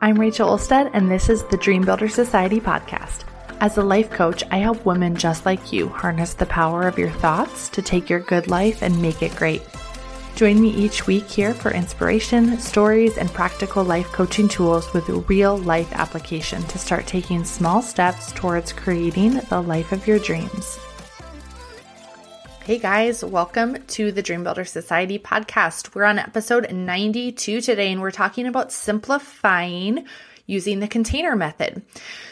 I'm Rachel Olstead, and this is the Dream Builder Society podcast. As a life coach, I help women just like you harness the power of your thoughts to take your good life and make it great. Join me each week here for inspiration, stories, and practical life coaching tools with real life application to start taking small steps towards creating the life of your dreams. Hey guys, welcome to the Dream Builder Society podcast. We're on episode 92 today and we're talking about simplifying using the container method.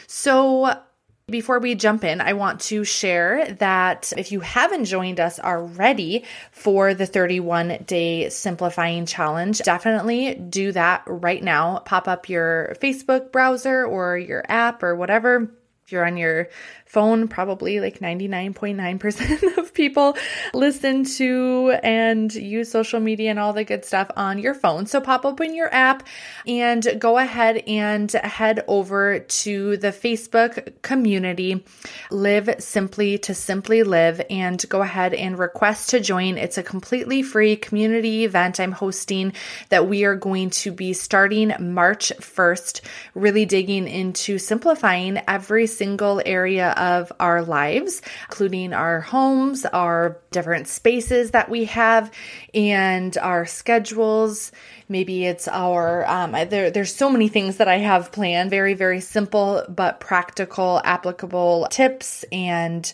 So, before we jump in, I want to share that if you haven't joined us already for the 31 day simplifying challenge, definitely do that right now. Pop up your Facebook browser or your app or whatever. If you're on your phone, probably like 99.9% of people listen to and use social media and all the good stuff on your phone. So pop open your app and go ahead and head over to the Facebook community, Live Simply to Simply Live, and go ahead and request to join. It's a completely free community event I'm hosting that we are going to be starting March 1st, really digging into simplifying every single area of our lives, including our homes, our different spaces that we have, and our schedules. Maybe it's our, um, there, there's so many things that I have planned. Very, very simple, but practical, applicable tips and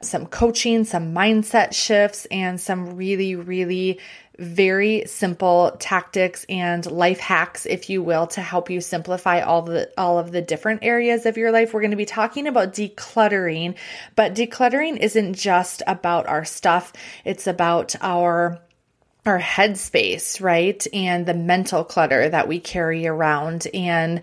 some coaching, some mindset shifts, and some really, really very simple tactics and life hacks if you will to help you simplify all the all of the different areas of your life. We're going to be talking about decluttering, but decluttering isn't just about our stuff. It's about our our headspace, right? And the mental clutter that we carry around and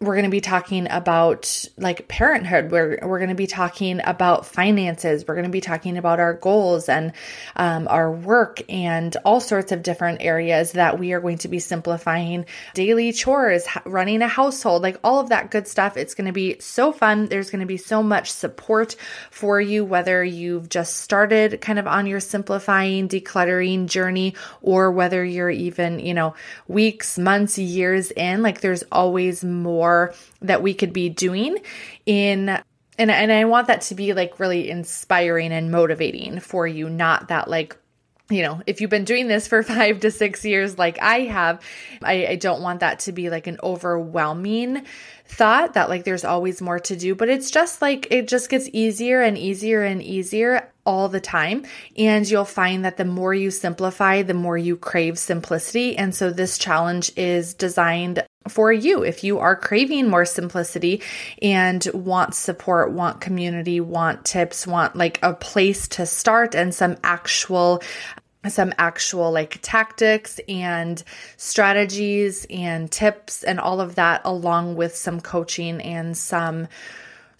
we're going to be talking about like parenthood. We're, we're going to be talking about finances. We're going to be talking about our goals and um, our work and all sorts of different areas that we are going to be simplifying. Daily chores running a household like all of that good stuff. It's going to be so fun. There's going to be so much support for you whether you've just started kind of on your simplifying decluttering journey or whether you're even you know weeks months years in. Like there's always more more that we could be doing in and and I want that to be like really inspiring and motivating for you, not that like you know, if you've been doing this for five to six years, like I have, I, I, don't want that to be like an overwhelming thought that like there's always more to do, but it's just like it just gets easier and easier and easier all the time. And you'll find that the more you simplify, the more you crave simplicity. And so this challenge is designed for you. If you are craving more simplicity and want support, want community, want tips, want like a place to start and some actual some actual like tactics and strategies and tips and all of that along with some coaching and some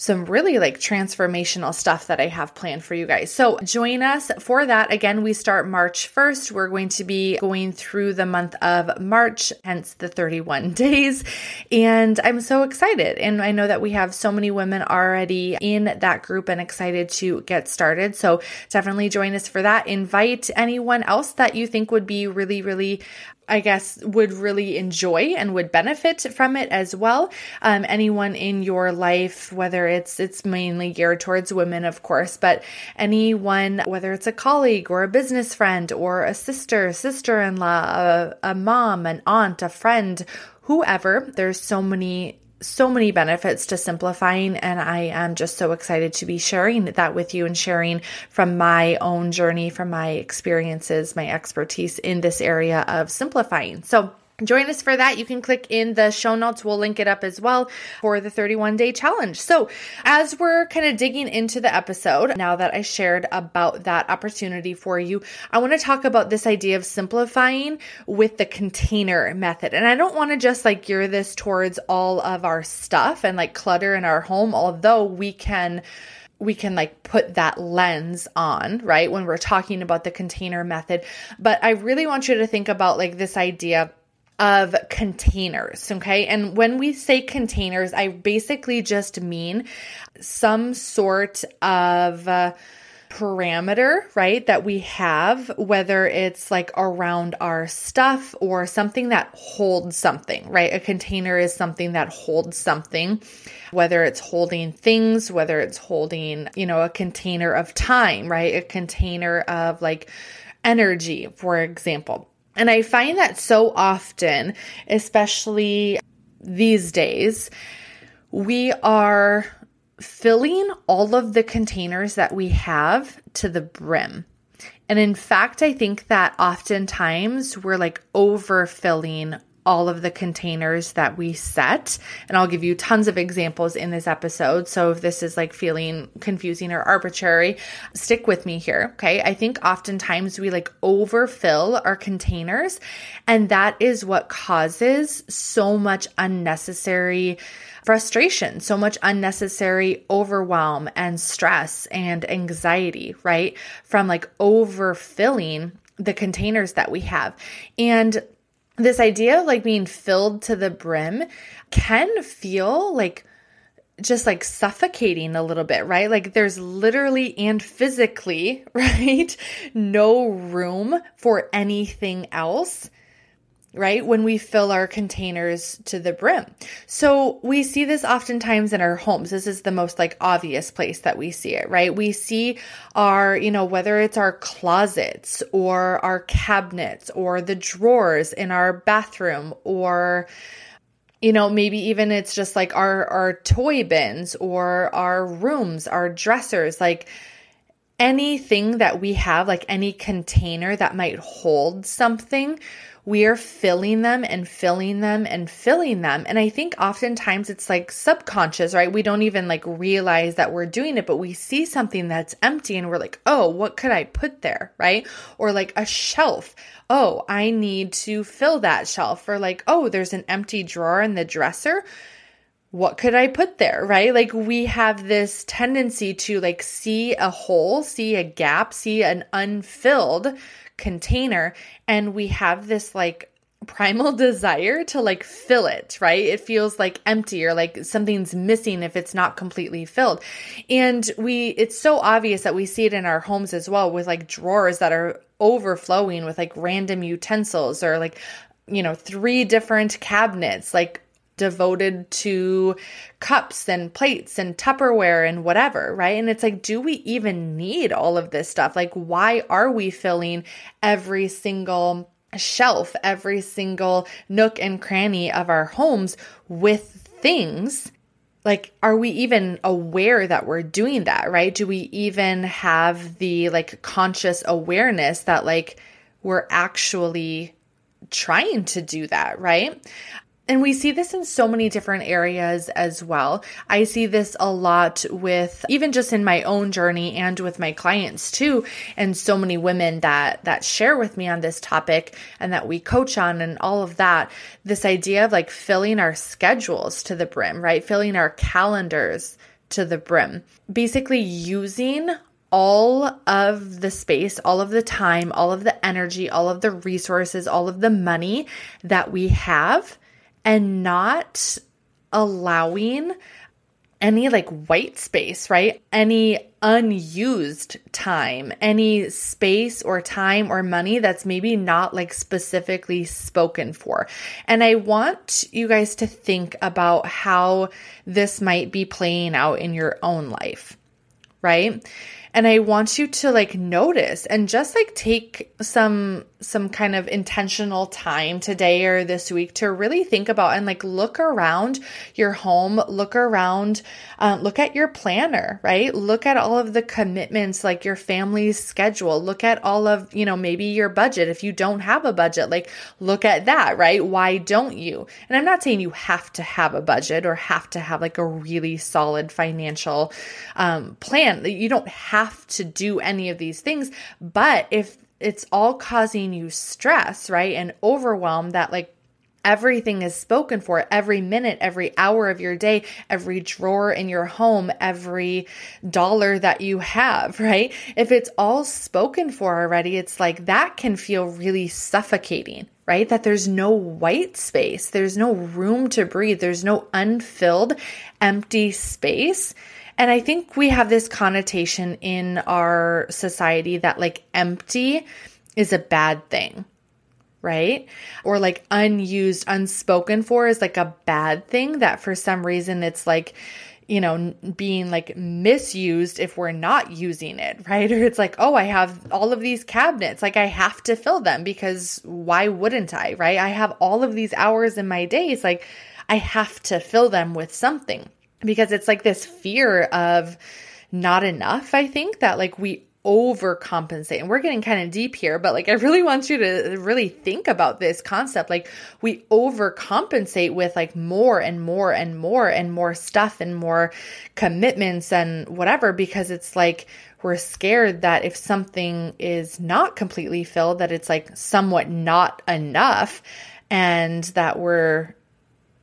some really like transformational stuff that I have planned for you guys. So join us for that. Again, we start March 1st. We're going to be going through the month of March, hence the 31 days. And I'm so excited. And I know that we have so many women already in that group and excited to get started. So definitely join us for that. Invite anyone else that you think would be really, really I guess, would really enjoy and would benefit from it as well. Um, anyone in your life, whether it's it's mainly geared towards women, of course, but anyone, whether it's a colleague or a business friend or a sister, sister-in-law, a, a mom, an aunt, a friend, whoever. There's so many so many benefits to simplifying and I am just so excited to be sharing that with you and sharing from my own journey, from my experiences, my expertise in this area of simplifying. So Join us for that. You can click in the show notes. We'll link it up as well for the 31 day challenge. So, as we're kind of digging into the episode, now that I shared about that opportunity for you, I want to talk about this idea of simplifying with the container method. And I don't want to just like gear this towards all of our stuff and like clutter in our home, although we can we can like put that lens on, right? When we're talking about the container method. But I really want you to think about like this idea of containers. Okay. And when we say containers, I basically just mean some sort of, uh, parameter, right, that we have, whether it's like around our stuff or something that holds something, right? A container is something that holds something, whether it's holding things, whether it's holding, you know, a container of time, right? A container of like energy, for example. And I find that so often, especially these days, we are filling all of the containers that we have to the brim. And in fact, I think that oftentimes we're like overfilling all of the containers that we set. And I'll give you tons of examples in this episode. So if this is like feeling confusing or arbitrary, stick with me here. Okay. I think oftentimes we like overfill our containers, and that is what causes so much unnecessary frustration, so much unnecessary overwhelm and stress and anxiety, right? From like overfilling the containers that we have. And this idea of like being filled to the brim can feel like just like suffocating a little bit, right? Like there's literally and physically, right? No room for anything else right? When we fill our containers to the brim. So we see this oftentimes in our homes. This is the most like obvious place that we see it, right? We see our, you know, whether it's our closets or our cabinets or the drawers in our bathroom or you know maybe even it's just like our our toy bins or our rooms our dressers like anything that we have like any container that might hold something we are filling them and filling them and filling them. And I think oftentimes it's like subconscious, right? We don't even like realize that we're doing it, but we see something that's empty and we're like, oh, what could I put there, right? Or like a shelf. Oh, I need to fill that shelf. Or like, oh, there's an empty drawer in the dresser what could I put there, right? Like we have this tendency to like see a hole, see a gap, see an unfilled container and we have this like primal desire to like fill it, right? It feels like empty or like something's missing if it's not completely filled. And we it's so obvious that we see it in our homes as well with like drawers that are overflowing with like random utensils or like you know, three different cabinets like devoted to cups and plates and Tupperware and whatever, right? And it's like, do we even need all of this stuff? Like, why are we filling every single shelf, every single nook and cranny of our homes with things? Like, are we even aware that we're doing that, right? Do we even have the like conscious awareness that like we're actually trying to do that, right? And we see this in so many different areas as well. I see this a lot with even just in my own journey and with my clients too, and so many women that that share with me on this topic and that we coach on and all of that. This idea of like filling our schedules to the brim, right? Filling our calendars to the brim. Basically using all of the space, all of the time, all of the energy, all of the resources, all of the money that we have and not allowing any like white space, right? Any unused time, any space or time or money that's maybe not like specifically spoken for. And I want you guys to think about how this might be playing out in your own life, right? And I want you to like notice and just like take some some kind of intentional time today or this week to really think about and like look around your home, look around, uh, look at your planner, right? Look at all of the commitments, like your family's schedule. Look at all of, you know, maybe your budget. If you don't have a budget, like look at that, right? Why don't you? And I'm not saying you have to have a budget or have to have like a really solid financial um, plan. You don't have to do any of these things, but if it's all causing you stress, right? And overwhelm that like everything is spoken for every minute, every hour of your day, every drawer in your home, every dollar that you have, right? If it's all spoken for already, it's like that can feel really suffocating, right? That there's no white space, there's no room to breathe, there's no unfilled, empty space. And I think we have this connotation in our society that like empty is a bad thing, right? Or like unused, unspoken for is like a bad thing that for some reason it's like, you know, being like misused if we're not using it, right? Or it's like, oh, I have all of these cabinets, like I have to fill them because why wouldn't I, right? I have all of these hours in my days, like I have to fill them with something because it's like this fear of not enough, I think that like we overcompensate. And we're getting kind of deep here, but like I really want you to really think about this concept. Like we overcompensate with like more and more and more and more stuff and more commitments and whatever because it's like we're scared that if something is not completely filled that it's like somewhat not enough and that we're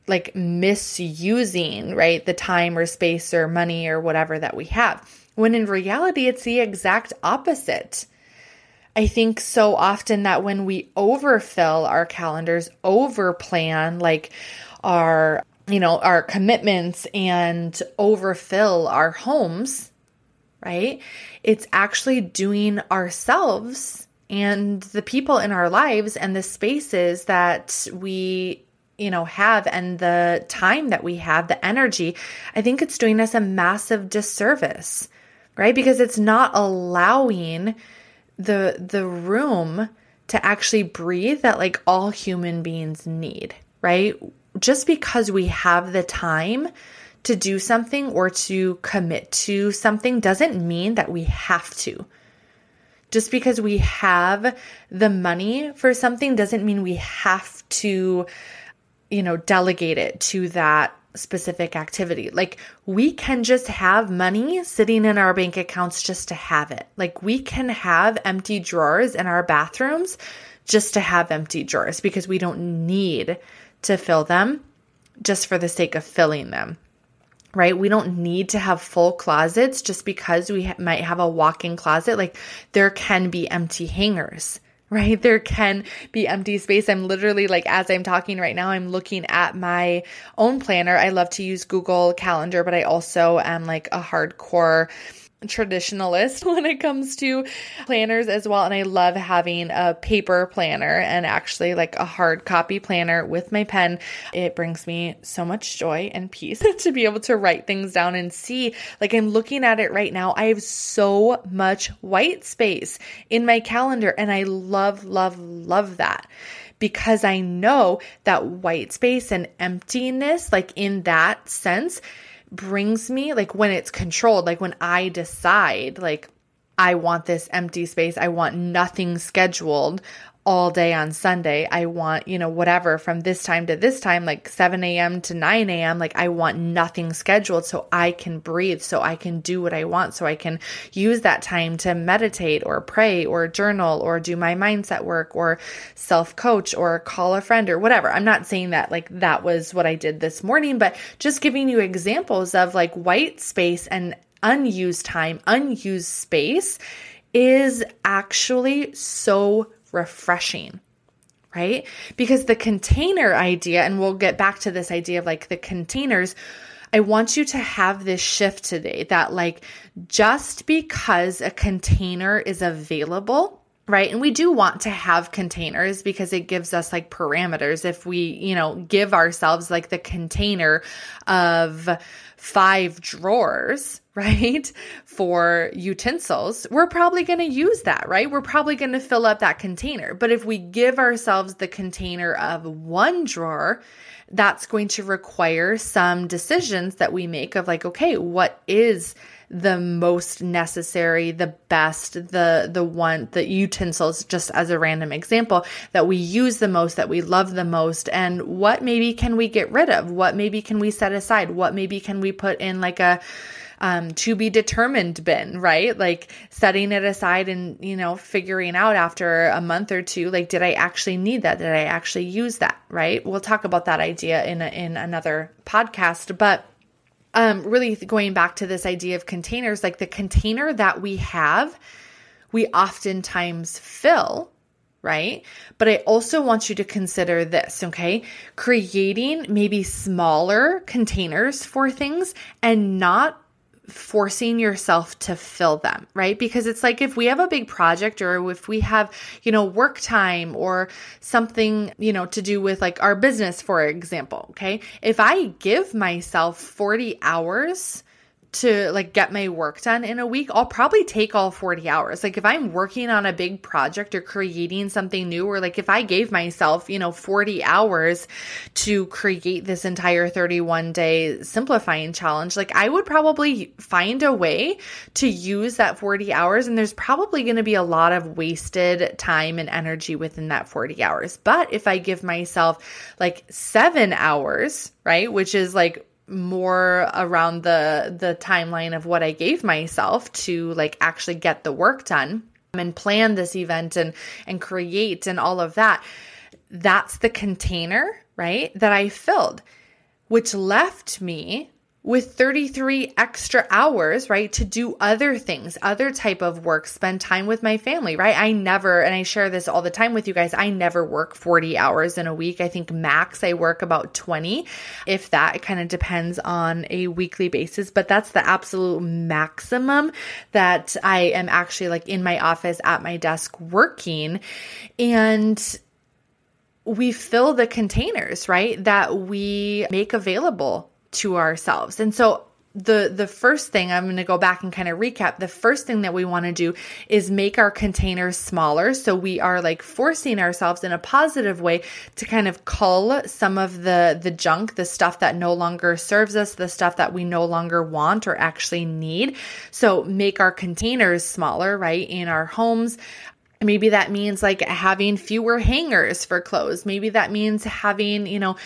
like misusing, right, the time or space or money or whatever that we have when in reality, it's the exact opposite. I think so often that when we overfill our calendars, overplan like our, you know, our commitments and overfill our homes, right? It's actually doing ourselves and the people in our lives and the spaces that we you know have and the time that we have the energy i think it's doing us a massive disservice right? Because it's not allowing the the room to actually breathe that like all human beings need, right? Just because we have the time to do something or to commit to something doesn't mean that we have to. Just because we have the money for something doesn't mean we have to, you know, delegate it to that specific activity. Like we can just have money sitting in our bank accounts just to have it. Like we can have empty drawers in our bathrooms just to have empty drawers because we don't need to fill them just for the sake of filling them. Right? We don't need to have full closets just because we ha- might have a walk in closet. Like there can be empty hangers right? There can be empty space. I'm literally like, as I'm talking right now, I'm looking at my own planner. I love to use Google Calendar, but I also am like a hardcore traditionalist when it comes to planners as well. And I love having a paper planner and actually like a hard copy planner with my pen. It brings me so much joy and peace to be able to write things down and see. Like I'm looking at it right now. I have so much white space in my calendar and I love, love, love that because I know that white space and emptiness, like in that sense, brings me, like when it's controlled, like when I decide, like, I want this empty space. I want nothing scheduled all day on Sunday. I want, you know, whatever from this time to this time, like 7 a.m. to 9 a.m. Like I want nothing scheduled so I can breathe, so I can do what I want, so I can use that time to meditate or pray or journal or do my mindset work or self coach or call a friend or whatever. I'm not saying that like that was what I did this morning, but just giving you examples of like white space and unused time, unused space is actually so refreshing right? Because the container idea, and we'll get back to this idea of like the containers. I want you to have this shift today that, like, just because a container is available, right? And we do want to have containers because it gives us like parameters. If we, you know, give ourselves like the container of five drawers, right, for utensils, we're probably going to use that, right? We're probably going to fill up that container. But if we give ourselves the container of one drawer, that's going to require some decisions that we make of like, okay, what is the most necessary, the best, the the one the utensils just as a random example that we use the most, that we love the most and what maybe can we get rid of? What maybe can we set aside? What maybe can we put in like a um, to be determined bin, right? Like setting it aside and, you know, figuring out after a month or two, like, did I actually need that? Did I actually use that? Right. We'll talk about that idea in, a, in another podcast, but um, really going back to this idea of containers, like the container that we have, we oftentimes fill, right? But I also want you to consider this, okay? Creating maybe smaller containers for things and not forcing yourself to fill them, right? Because it's like if we have a big project or if we have, you know, work time or something, you know, to do with like our business, for example, okay? If I give myself 40 hours, to like get my work done in a week, I'll probably take all 40 hours. Like if I'm working on a big project or creating something new, or like if I gave myself, you know, 40 hours to create this entire 31 day simplifying challenge, like I would probably find a way to use that 40 hours. And there's probably going to be a lot of wasted time and energy within that 40 hours. But if I give myself like seven hours, right, which is like more around the the timeline of what I gave myself to like actually get the work done and plan this event and and create and all of that. That's the container right that I filled which left me with 33 extra hours, right, to do other things, other type of work, spend time with my family, right? I never, and I share this all the time with you guys, I never work 40 hours in a week. I think max I work about 20. If that, kind of depends on a weekly basis, but that's the absolute maximum that I am actually like in my office at my desk working. And we fill the containers, right, that we make available to ourselves. And so the the first thing I'm going to go back and kind of recap. The first thing that we want to do is make our containers smaller so we are like forcing ourselves in a positive way to kind of cull some of the the junk, the stuff that no longer serves us, the stuff that we no longer want or actually need. So make our containers smaller, right? In our homes, Maybe that means like having fewer hangers for clothes. Maybe that means having, you know,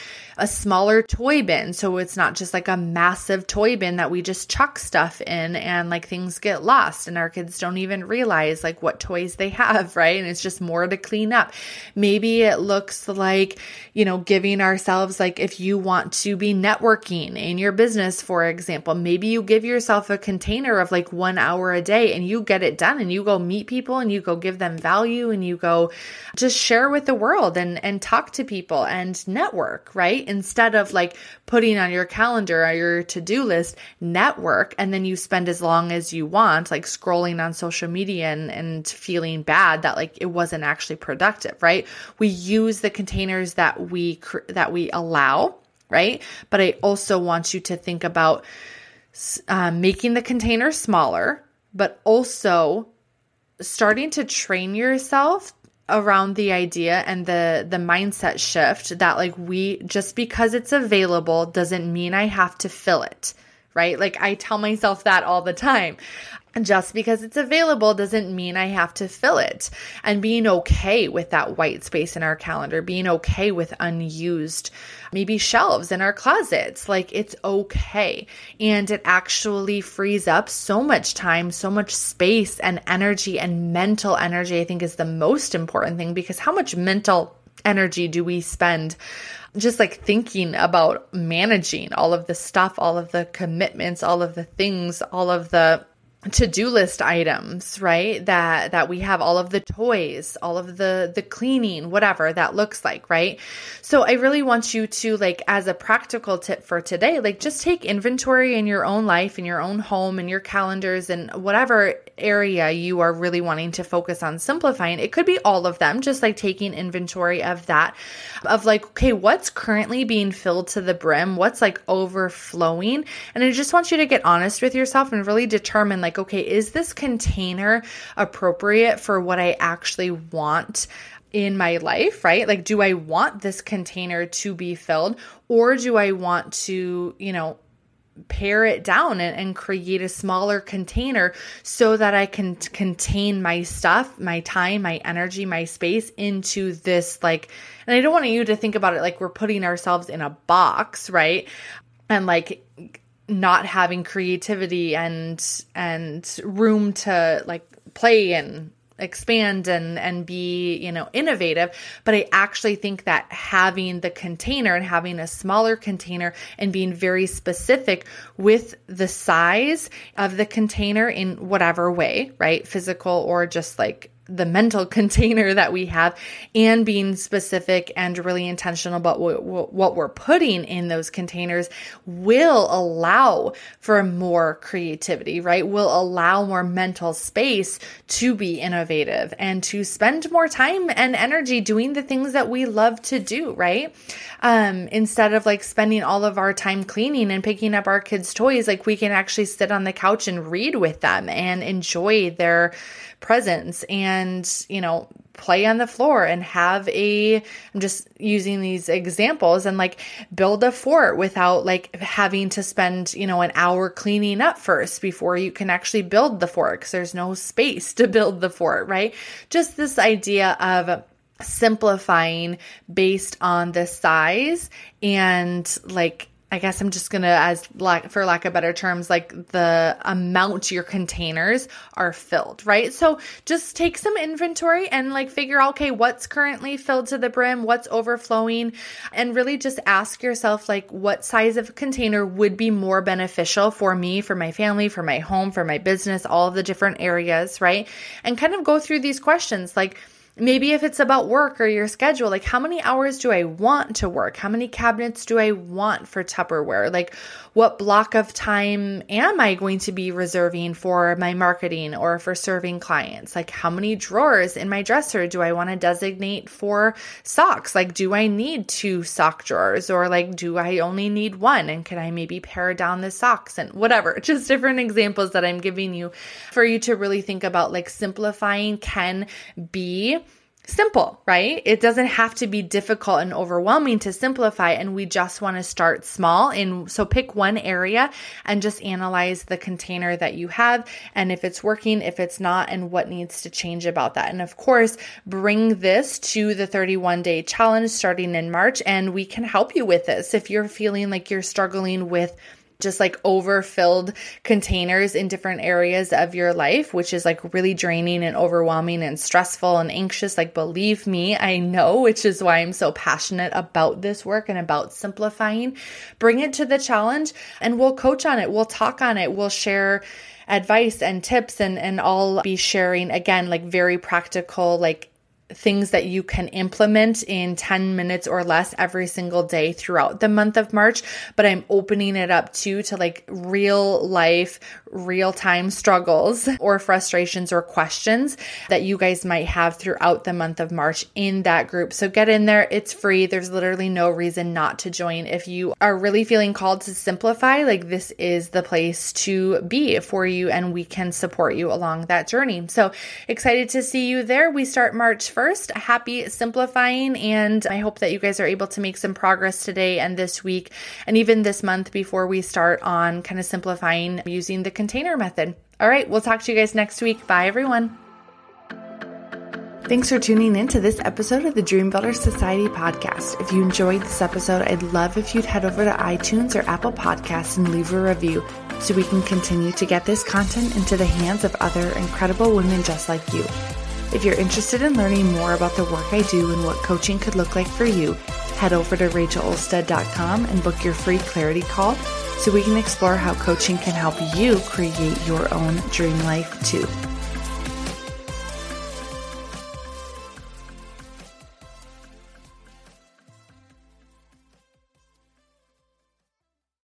a smaller toy bin. So it's not just like a massive toy bin that we just chuck stuff in and like things get lost and our kids don't even realize like what toys they have, right? And it's just more to clean up. Maybe it looks like, you know, giving ourselves like if you want to be networking in your business, for example, maybe you give yourself a container of like one hour a day and you get it done and you go meet people and you go give them value and you go just share with the world and, and talk to people and network, right? instead of like putting on your calendar or your to-do list network and then you spend as long as you want like scrolling on social media and, and feeling bad that like it wasn't actually productive right we use the containers that we that we allow right but i also want you to think about um, making the container smaller but also starting to train yourself around the idea and the the mindset shift that like we just because it's available doesn't mean I have to fill it, right? Like I tell myself that all the time just because it's available doesn't mean I have to fill it. And being okay with that white space in our calendar, being okay with unused, maybe shelves in our closets, like it's okay. And it actually frees up so much time, so much space and energy and mental energy, I think is the most important thing because how much mental energy do we spend just like thinking about managing all of the stuff, all of the commitments, all of the things, all of the to-do list items right? That that we have all of the toys all of the the cleaning whatever that looks like right? So i really want you to like as a practical tip for today like just take inventory in your own life in your own home and your calendars and whatever area you are really wanting to focus on simplifying. It could be all of them just like taking inventory of that of like okay what's currently being filled to the brim? What's like overflowing? And i just want you to get honest with yourself and really determine like like, okay, is this container appropriate for what I actually want? in my life, right? Like, do I want this container to be filled or do I want to, you know, pare it down and, and, create a smaller container so that I can t- contain my stuff, my time, my energy, my space into this like and I don't want you to think about it like we're putting ourselves in a box, right? And like not having creativity and and room to like play and expand and and be you know innovative. But i actually think that having the container and having a smaller container and being very specific with the size of the container in whatever way right? Physical or just like the mental container that we have and being specific and really intentional about what, what we're putting in those containers will allow for more creativity, right? Will allow more mental space to be innovative and to spend more time and energy doing the things that we love to do, right? Um, instead of like spending all of our time cleaning and picking up our kids' toys, like we can actually sit on the couch and read with them and enjoy their presence and, you know, play on the floor and have a I'm just using these examples and like build a fort without like having to spend, you know, an hour cleaning up first before you can actually build the fort because there's no space to build the fort, right? Just this idea of simplifying based on the size and like I guess I'm just gonna, as lack for lack of better terms, like the amount your containers are filled, right? So just take some inventory and like figure out, okay, what's currently filled to the brim, what's overflowing, and really just ask yourself, like, what size of container would be more beneficial for me, for my family, for my home, for my business, all of the different areas, right? And kind of go through these questions, like Maybe if it's about work or your schedule, like how many hours do I want to work? How many cabinets do I want for Tupperware? Like what block of time am I going to be reserving for my marketing or for serving clients? Like how many drawers in my dresser do I want to designate for socks? Like do I need two sock drawers or like do I only need one? And can I maybe pare down the socks and whatever? Just different examples that I'm giving you for you to really think about like simplifying can be simple, right? It doesn't have to be difficult and overwhelming to simplify. And we just want to start small. And so pick one area and just analyze the container that you have and if it's working, if it's not, and what needs to change about that. And of course, bring this to the 31 day challenge starting in March. And we can help you with this. If you're feeling like you're struggling with just like overfilled containers in different areas of your life, which is like really draining and overwhelming and stressful and anxious. Like, believe me, I know, which is why I'm so passionate about this work and about simplifying. Bring it to the challenge and we'll coach on it. We'll talk on it. We'll share advice and tips and, and I'll be sharing again, like very practical, like things that you can implement in 10 minutes or less every single day throughout the month of March, but I'm opening it up too to like real life, real time struggles or frustrations or questions that you guys might have throughout the month of March in that group. So get in there. It's free. There's literally no reason not to join. If you are really feeling called to simplify, like this is the place to be for you and we can support you along that journey. So excited to see you there. We start March 1st first. Happy simplifying. And I hope that you guys are able to make some progress today and this week and even this month before we start on kind of simplifying using the container method. All right, we'll talk to you guys next week. Bye, everyone. Thanks for tuning in to this episode of the Dream Builder Society podcast. If you enjoyed this episode, I'd love if you'd head over to iTunes or Apple Podcasts and leave a review so we can continue to get this content into the hands of other incredible women just like you. If you're interested in learning more about the work I do and what coaching could look like for you, head over to rachelolstead.com and book your free clarity call so we can explore how coaching can help you create your own dream life too.